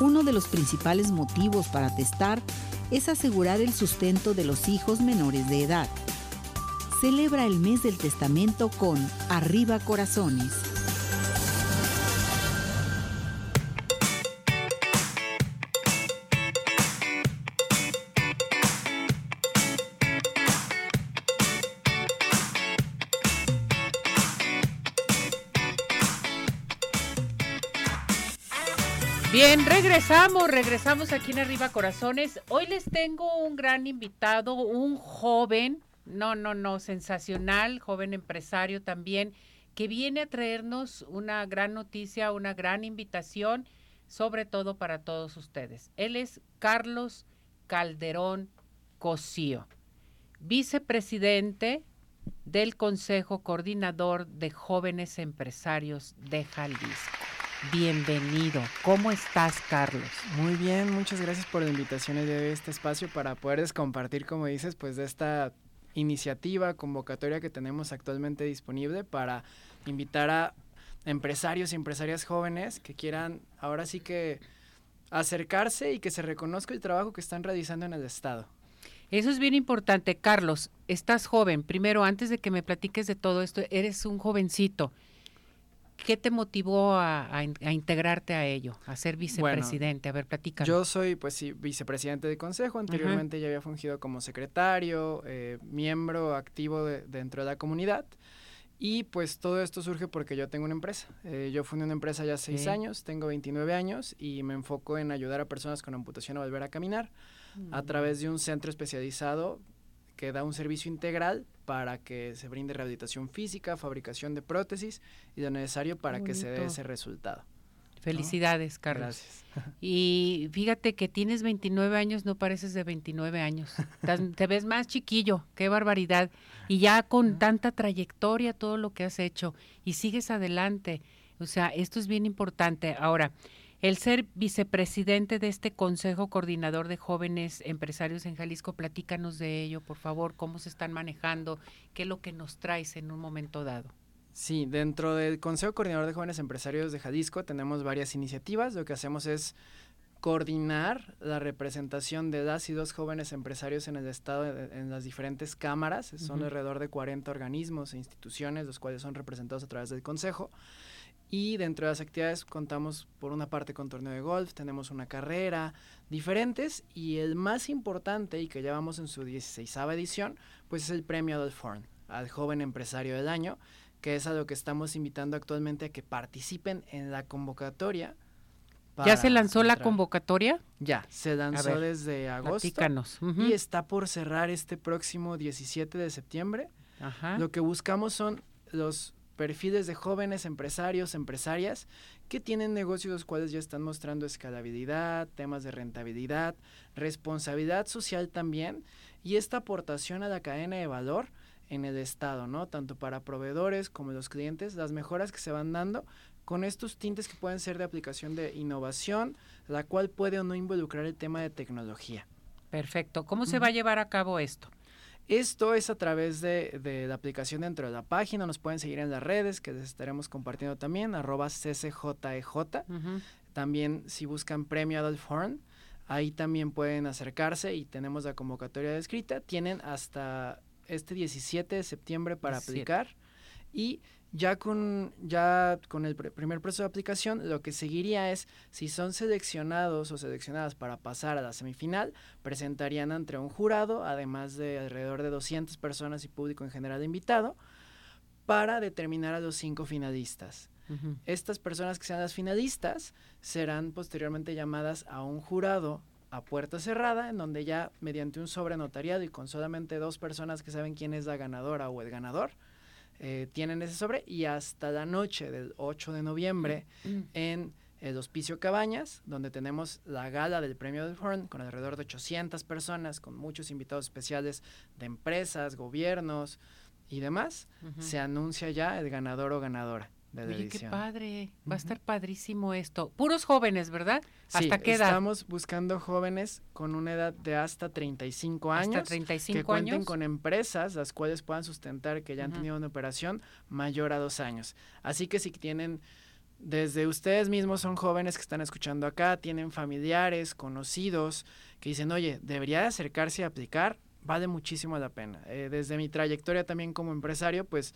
Uno de los principales motivos para testar es asegurar el sustento de los hijos menores de edad celebra el mes del testamento con Arriba Corazones. Bien, regresamos, regresamos aquí en Arriba Corazones. Hoy les tengo un gran invitado, un joven no, no, no, sensacional, joven empresario también, que viene a traernos una gran noticia, una gran invitación, sobre todo para todos ustedes. Él es Carlos Calderón Cosío. vicepresidente del Consejo Coordinador de Jóvenes Empresarios de Jalisco. Bienvenido. ¿Cómo estás, Carlos? Muy bien, muchas gracias por la invitación de este espacio para poder compartir, como dices, pues de esta iniciativa, convocatoria que tenemos actualmente disponible para invitar a empresarios y empresarias jóvenes que quieran ahora sí que acercarse y que se reconozca el trabajo que están realizando en el Estado. Eso es bien importante. Carlos, estás joven. Primero, antes de que me platiques de todo esto, eres un jovencito. ¿Qué te motivó a, integrarte a ello, a ser vicepresidente? a ver, platícame. Yo soy, pues sí, vicepresidente del consejo. Anteriormente ya había fungido como secretario, eh, miembro activo dentro de la comunidad. Y pues todo esto surge porque yo tengo una empresa. Eh, yo fundé una empresa ya seis años, tengo 29 años y me enfoco en ayudar a personas con amputación a volver a caminar a mm. través de un centro especializado que da un servicio integral para que se brinde rehabilitación física, fabricación de prótesis y lo necesario para que se dé ese resultado. Felicidades, Carlos. Gracias. [laughs] Y fíjate que tienes 29 años, no pareces de 29 años. Te ves más chiquillo, qué barbaridad. Y ya con tanta trayectoria, todo lo que has hecho, y sigues adelante. O sea, esto es bien importante. Ahora, el ser vicepresidente de este Consejo Coordinador de Jóvenes Empresarios en Jalisco, platícanos de ello, por favor, cómo se están manejando, qué es lo que nos traes en un momento dado. Sí, dentro del Consejo Coordinador de Jóvenes Empresarios de Jalisco tenemos varias iniciativas. Lo que hacemos es coordinar la representación de las y dos jóvenes empresarios en el Estado en las diferentes cámaras. Son alrededor de 40 organismos e instituciones, los cuales son representados a través del Consejo. Y dentro de las actividades contamos por una parte con torneo de golf, tenemos una carrera, diferentes. Y el más importante, y que ya vamos en su 16 edición, pues es el premio Adolf Horn, al joven empresario del año que es a lo que estamos invitando actualmente a que participen en la convocatoria. ¿Ya se lanzó la convocatoria? Ya, se lanzó desde agosto. Y está por cerrar este próximo 17 de septiembre. Lo que buscamos son los perfiles de jóvenes empresarios, empresarias que tienen negocios los cuales ya están mostrando escalabilidad, temas de rentabilidad, responsabilidad social también y esta aportación a la cadena de valor en el Estado, ¿no? Tanto para proveedores como los clientes, las mejoras que se van dando con estos tintes que pueden ser de aplicación de innovación, la cual puede o no involucrar el tema de tecnología. Perfecto. ¿Cómo se va a llevar a cabo esto? Esto es a través de, de, la aplicación dentro de la página. Nos pueden seguir en las redes que les estaremos compartiendo también, arroba ccjej. También si buscan Premio Adolf Horn, ahí también pueden acercarse y tenemos la convocatoria descrita. Tienen hasta este 17 de septiembre para aplicar y ya con, ya con el primer proceso de aplicación, lo que seguiría es, si son seleccionados o seleccionadas para pasar a la semifinal, presentarían ante un jurado, además de alrededor de 200 personas y público en general invitado, para determinar a los cinco finalistas. Estas personas que sean las finalistas serán posteriormente llamadas a un jurado a puerta cerrada, en donde ya mediante un sobre notariado y con solamente dos personas que saben quién es la ganadora o el ganador, eh, tienen ese sobre y hasta la noche del 8 de noviembre mm. en el Hospicio Cabañas, donde tenemos la gala del Premio del Horn con alrededor de 800 personas, con muchos invitados especiales de empresas, gobiernos y demás, se anuncia ya el ganador o ganadora. Oye, qué padre. Va a estar padrísimo esto. Puros jóvenes, ¿verdad? ¿Hasta qué edad? Estamos buscando jóvenes con una edad de hasta 35 años. Hasta 35 que cuenten con empresas las cuales puedan sustentar que ya han tenido una operación mayor a dos años. Así que si tienen, desde ustedes mismos son jóvenes que están escuchando acá, tienen familiares, conocidos, que dicen, oye, debería acercarse a aplicar, vale muchísimo la pena. Eh, desde mi trayectoria también como empresario, pues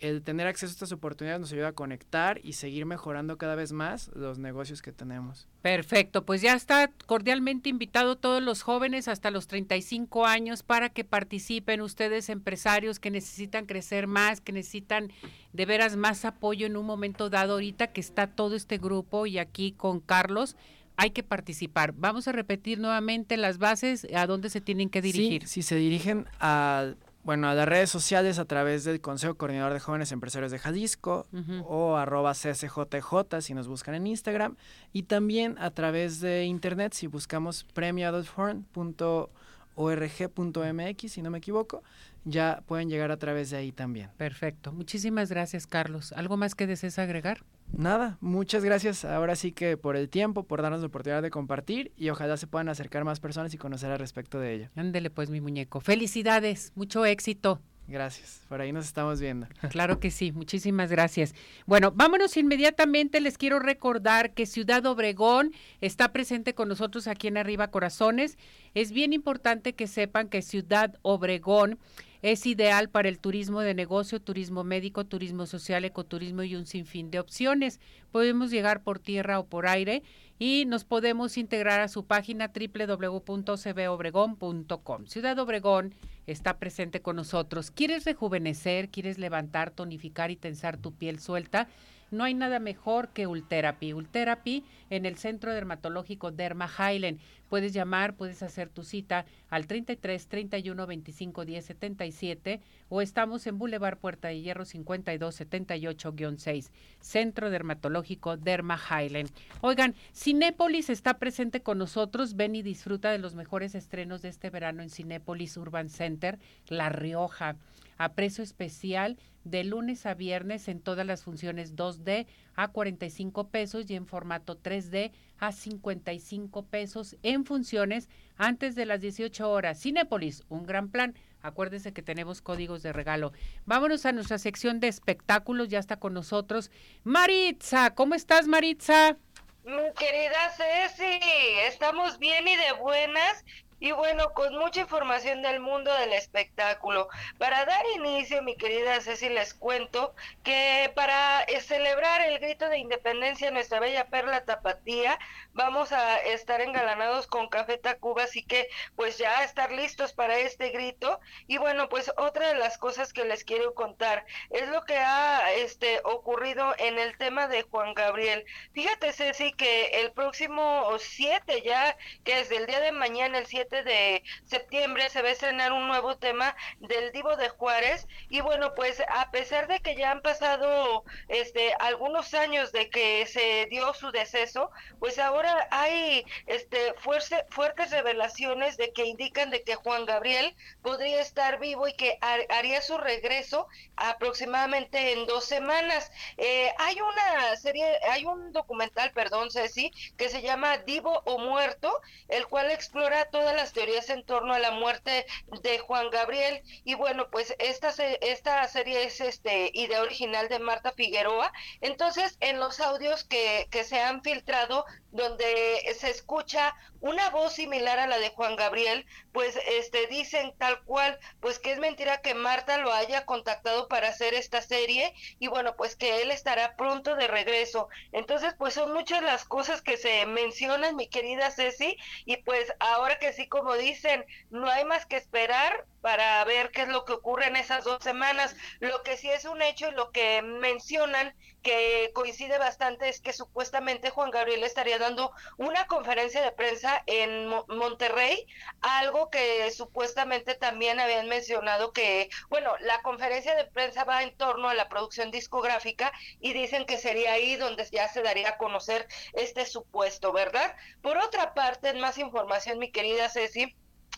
el tener acceso a estas oportunidades nos ayuda a conectar y seguir mejorando cada vez más los negocios que tenemos. Perfecto, pues ya está cordialmente invitado todos los jóvenes hasta los 35 años para que participen ustedes empresarios que necesitan crecer más, que necesitan de veras más apoyo en un momento dado ahorita que está todo este grupo y aquí con Carlos hay que participar. Vamos a repetir nuevamente las bases, a dónde se tienen que dirigir. Sí, si se dirigen al bueno, a las redes sociales a través del Consejo Coordinador de Jóvenes Empresarios de Jalisco o arroba CSJJ si nos buscan en Instagram y también a través de internet si buscamos premioadolfhorn.org org.mx, si no me equivoco, ya pueden llegar a través de ahí también. Perfecto. Muchísimas gracias, Carlos. ¿Algo más que desees agregar? Nada, muchas gracias ahora sí que por el tiempo, por darnos la oportunidad de compartir y ojalá se puedan acercar más personas y conocer al respecto de ello. Ándele pues mi muñeco. Felicidades, mucho éxito. Gracias, por ahí nos estamos viendo. [laughs] Claro que sí, muchísimas gracias. Bueno, vámonos inmediatamente. Les quiero recordar que Ciudad Obregón está presente con nosotros aquí en Arriba Corazones. Es bien importante que sepan que Ciudad Obregón es ideal para el turismo de negocio, turismo médico, turismo social, ecoturismo y un sinfín de opciones. Podemos llegar por tierra o por aire y nos podemos integrar a su página www.cbobregón.com. Ciudad Obregón está presente con nosotros. ¿Quieres rejuvenecer? ¿Quieres levantar, tonificar y tensar tu piel suelta? No hay nada mejor que Ultherapy. Ultherapy en el Centro Dermatológico Derma Highland. Puedes llamar, puedes hacer tu cita al 33 31 25 10 77 o estamos en Boulevard Puerta de Hierro 52 78-6, Centro Dermatológico Derma Highland. Oigan, Cinépolis está presente con nosotros. Ven y disfruta de los mejores estrenos de este verano en Cinépolis Urban Center, La Rioja a precio especial de lunes a viernes en todas las funciones 2D a 45 pesos y en formato 3D a 55 pesos en funciones antes de las 18 horas. Cinépolis, un gran plan. Acuérdense que tenemos códigos de regalo. Vámonos a nuestra sección de espectáculos. Ya está con nosotros Maritza. ¿Cómo estás, Maritza? Mi querida Ceci, estamos bien y de buenas y bueno, con mucha información del mundo del espectáculo. Para dar inicio, mi querida Ceci, les cuento que para eh, celebrar el grito de independencia de nuestra bella perla tapatía, vamos a estar engalanados con Café Tacuba, así que pues ya estar listos para este grito. Y bueno, pues otra de las cosas que les quiero contar es lo que ha este, ocurrido en el tema de Juan Gabriel. Fíjate, Ceci, que el próximo 7 ya, que es el día de mañana, el 7 de septiembre se va a estrenar un nuevo tema del Divo de Juárez. Y bueno pues a pesar de que ya han pasado este algunos años de que se dio su deceso pues ahora hay este fuerte, fuertes revelaciones de que indican de que Juan Gabriel podría estar vivo y que haría su regreso aproximadamente en dos semanas. Eh, hay una serie hay un documental perdón Ceci que se llama Divo o Muerto el cual explora todas las teorías en torno a la muerte de Juan Gabriel. Y bueno pues esta esta serie es este idea original de Marta Figueroa. Entonces en los audios que, que se han filtrado donde se escucha una voz similar a la de Juan Gabriel, pues este dicen tal cual, pues que es mentira que Marta lo haya contactado para hacer esta serie y bueno, pues que él estará pronto de regreso. Entonces, pues son muchas las cosas que se mencionan, mi querida Ceci, y pues ahora que sí como dicen, no hay más que esperar para ver qué es lo que ocurre en esas dos semanas. Lo que sí es un hecho y lo que mencionan que coincide bastante es que supuestamente Juan Gabriel estaría dando una conferencia de prensa en Monterrey, algo que supuestamente también habían mencionado que, bueno, la conferencia de prensa va en torno a la producción discográfica y dicen que sería ahí donde ya se daría a conocer este supuesto, ¿verdad? Por otra parte, más información, mi querida Ceci,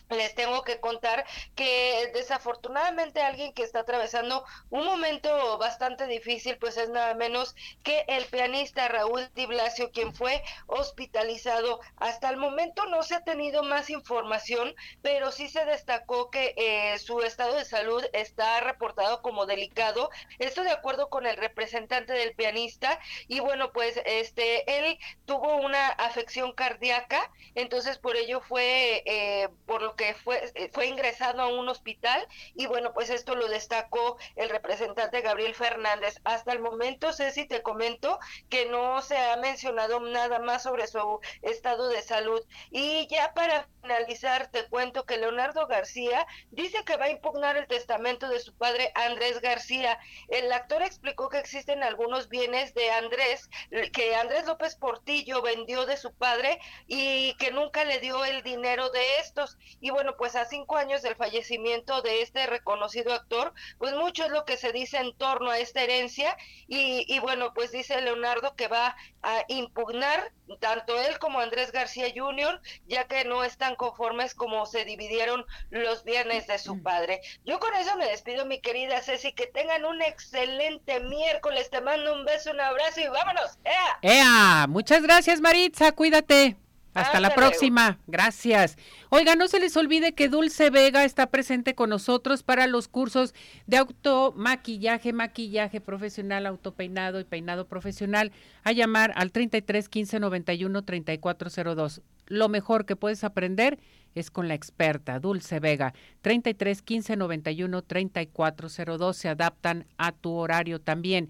les tengo que contar que desafortunadamente alguien que está atravesando un momento bastante difícil, pues es nada menos que el pianista Raúl Di Blasio, quien fue hospitalizado. Hasta el momento no se ha tenido más información, pero sí se destacó que eh, su estado de salud está reportado como delicado. Esto de acuerdo con el representante del pianista. Y bueno, pues este él tuvo una afección cardíaca, entonces por ello fue eh, por lo que fue, eh, fue ingresado a un hospital y bueno, pues esto lo destacó el representante Gabriel Fernández. Hasta el momento, Ceci, te comento que no se ha mencionado nada más sobre su estado de salud. Y ya para finalizar, te cuento que Leonardo García dice que va a impugnar el testamento de su padre Andrés García. El actor explicó que existen algunos bienes de Andrés, que Andrés López Portillo vendió de su padre y que nunca le dio el dinero de estos. Y bueno, pues a cinco años del fallecimiento de este reconocido actor, pues mucho es lo que se dice en torno a esta herencia y, y bueno, pues dice Leonardo que va a impugnar tanto él como Andrés García Jr., ya que no están conformes como se dividieron los bienes de su padre. Yo con eso me despido, mi querida Ceci, que tengan un excelente miércoles, te mando un beso, un abrazo y vámonos. ¡Ea! ¡Ea! Muchas gracias, Maritza, cuídate. Hasta, la próxima. Gracias. Oiga, no se les olvide que Dulce Vega está presente con nosotros para los cursos de automaquillaje, maquillaje profesional, autopeinado y peinado profesional. A llamar al 33 15 91 3402. Lo mejor que puedes aprender es con la experta Dulce Vega. 33 15 91 3402. Se adaptan a tu horario también.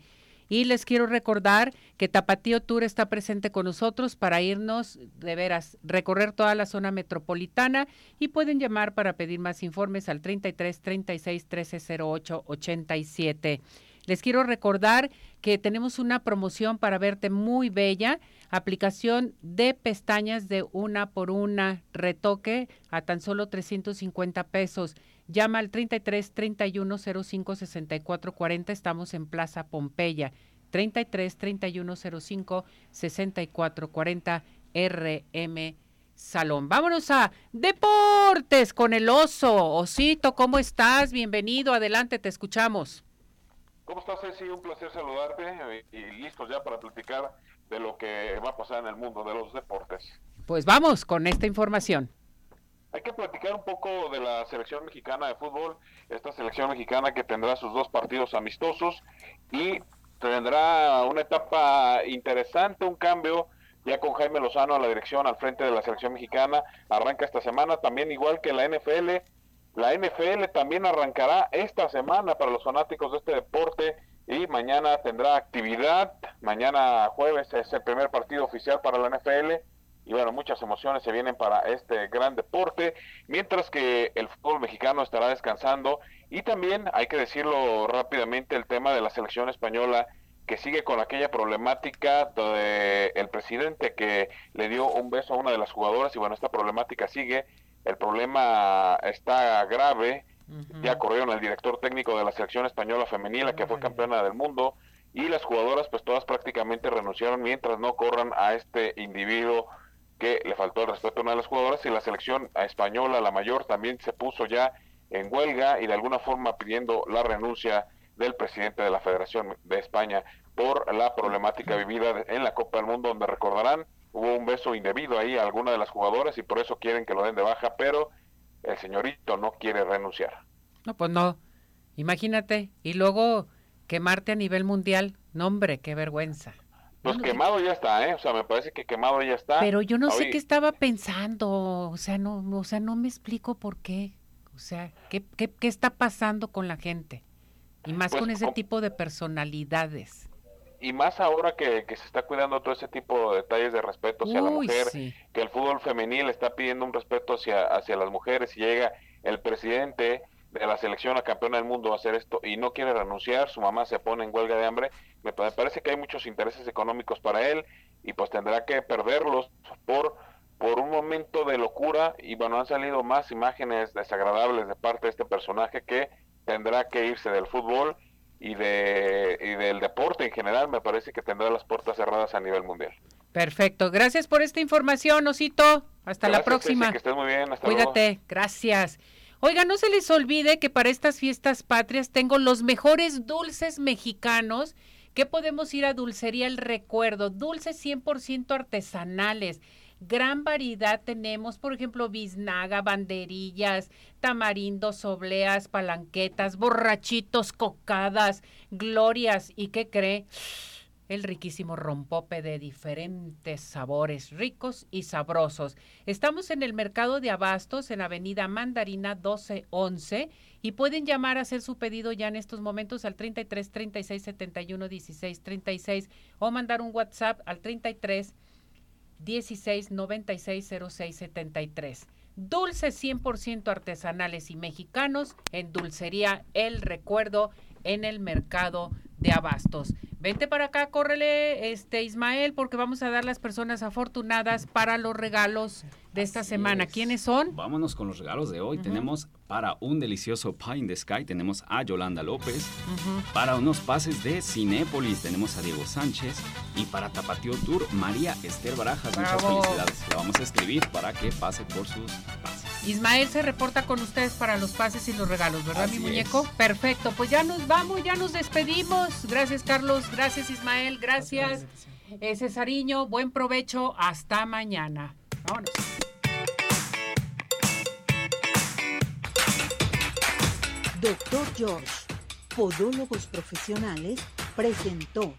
Y les quiero recordar que Tapatío Tour está presente con nosotros para irnos, de veras, recorrer toda la zona metropolitana y pueden llamar para pedir más informes al 33 36 13 08 87. Les quiero recordar que tenemos una promoción para verte muy bella, aplicación de pestañas de una por una, retoque a tan solo 350 pesos. Llama al 33 31 05 64 40. Estamos en Plaza Pompeya. 33 31 05 64 40 RM Salón. Vámonos a Deportes con el oso. Osito, ¿cómo estás? Bienvenido. Adelante, te escuchamos. ¿Cómo estás, Ceci? Un placer saludarte eh, y listos ya para platicar de lo que va a pasar en el mundo de los deportes. Pues vamos con esta información. Hay que platicar un poco de la selección mexicana de fútbol, esta selección mexicana que tendrá sus dos partidos amistosos y tendrá una etapa interesante, un cambio ya con Jaime Lozano a la dirección al frente de la selección mexicana, arranca esta semana, también igual que la NFL, la NFL también arrancará esta semana para los fanáticos de este deporte y mañana tendrá actividad, mañana jueves es el primer partido oficial para la NFL y bueno, muchas emociones se vienen para este gran deporte, mientras que el fútbol mexicano estará descansando. Y también hay que decirlo rápidamente el tema de la selección española que sigue con aquella problemática de el presidente que le dio un beso a una de las jugadoras y bueno, esta problemática sigue, el problema está grave, ya corrieron el director técnico de la selección española femenina que fue campeona del mundo y las jugadoras pues todas prácticamente renunciaron mientras no corran a este individuo que le faltó el respeto a una de las jugadoras y la selección española, la mayor, también se puso ya en huelga y de alguna forma pidiendo la renuncia del presidente de la Federación de España por la problemática vivida en la Copa del Mundo, donde recordarán, hubo un beso indebido ahí a alguna de las jugadoras y por eso quieren que lo den de baja, pero el señorito no quiere renunciar. No, pues no. Imagínate. Y luego quemarte a nivel mundial. No, hombre, qué vergüenza. Pues quemado ya está, ¿eh? O sea, me parece que quemado ya está. Pero yo no sé qué estaba pensando, o sea, no, o sea, no me explico por qué. O sea, ¿qué, qué, qué está pasando con la gente? Y más Pues, con ese tipo de personalidades. Y más ahora que, que se está cuidando todo ese tipo de detalles de respeto hacia la mujer, sí. que el fútbol femenil está pidiendo un respeto hacia, hacia las mujeres y llega el presidente de la selección a campeona del mundo a hacer esto y no quiere renunciar, su mamá se pone en huelga de hambre, me pa- parece que hay muchos intereses económicos para él y pues tendrá que perderlos por por un momento de locura y bueno, han salido más imágenes desagradables de parte de este personaje que tendrá que irse del fútbol y de y del deporte en general, me parece que tendrá las puertas cerradas a nivel mundial. Perfecto. Gracias por esta información, Osito. Hasta la próxima. Ceci, que estés muy bien, hasta luego. Cuídate. Gracias. Oiga, no se les olvide que para estas fiestas patrias tengo los mejores dulces mexicanos que podemos ir a Dulcería El Recuerdo. Dulces 100% artesanales. Gran variedad tenemos, por ejemplo, biznaga, banderillas, tamarindos, obleas, palanquetas, borrachitos, cocadas, glorias. ¿Y qué cree? El riquísimo rompope de diferentes sabores, ricos y sabrosos. Estamos en el mercado de abastos en Avenida Mandarina 1211 y pueden llamar a hacer su pedido ya en estos momentos al 33 36 71 16 36 o mandar un WhatsApp al 33 16 96 06 73. Dulces 100% artesanales y mexicanos en Dulcería El Recuerdo en el mercado de abastos. Vente para acá, córrele, este Ismael, porque vamos a dar las personas afortunadas para los regalos de esta semana. ¿Quiénes son? Vámonos con los regalos de hoy. Tenemos para un delicioso Pie in the Sky, tenemos a Yolanda López. Para unos pases de Cinépolis, tenemos a Diego Sánchez. Y para Tapatio Tour, María Esther Barajas. Muchas felicidades. La vamos a escribir para que pase por sus pases. Ismael se reporta con ustedes para los pases y los regalos, ¿verdad, Así mi muñeco? Perfecto, pues ya nos vamos, ya nos despedimos. Gracias, Carlos. Gracias, Ismael. Gracias, eh, Cesariño. Buen provecho. Hasta mañana. Vámonos. Doctor George, Podólogos Profesionales, presentó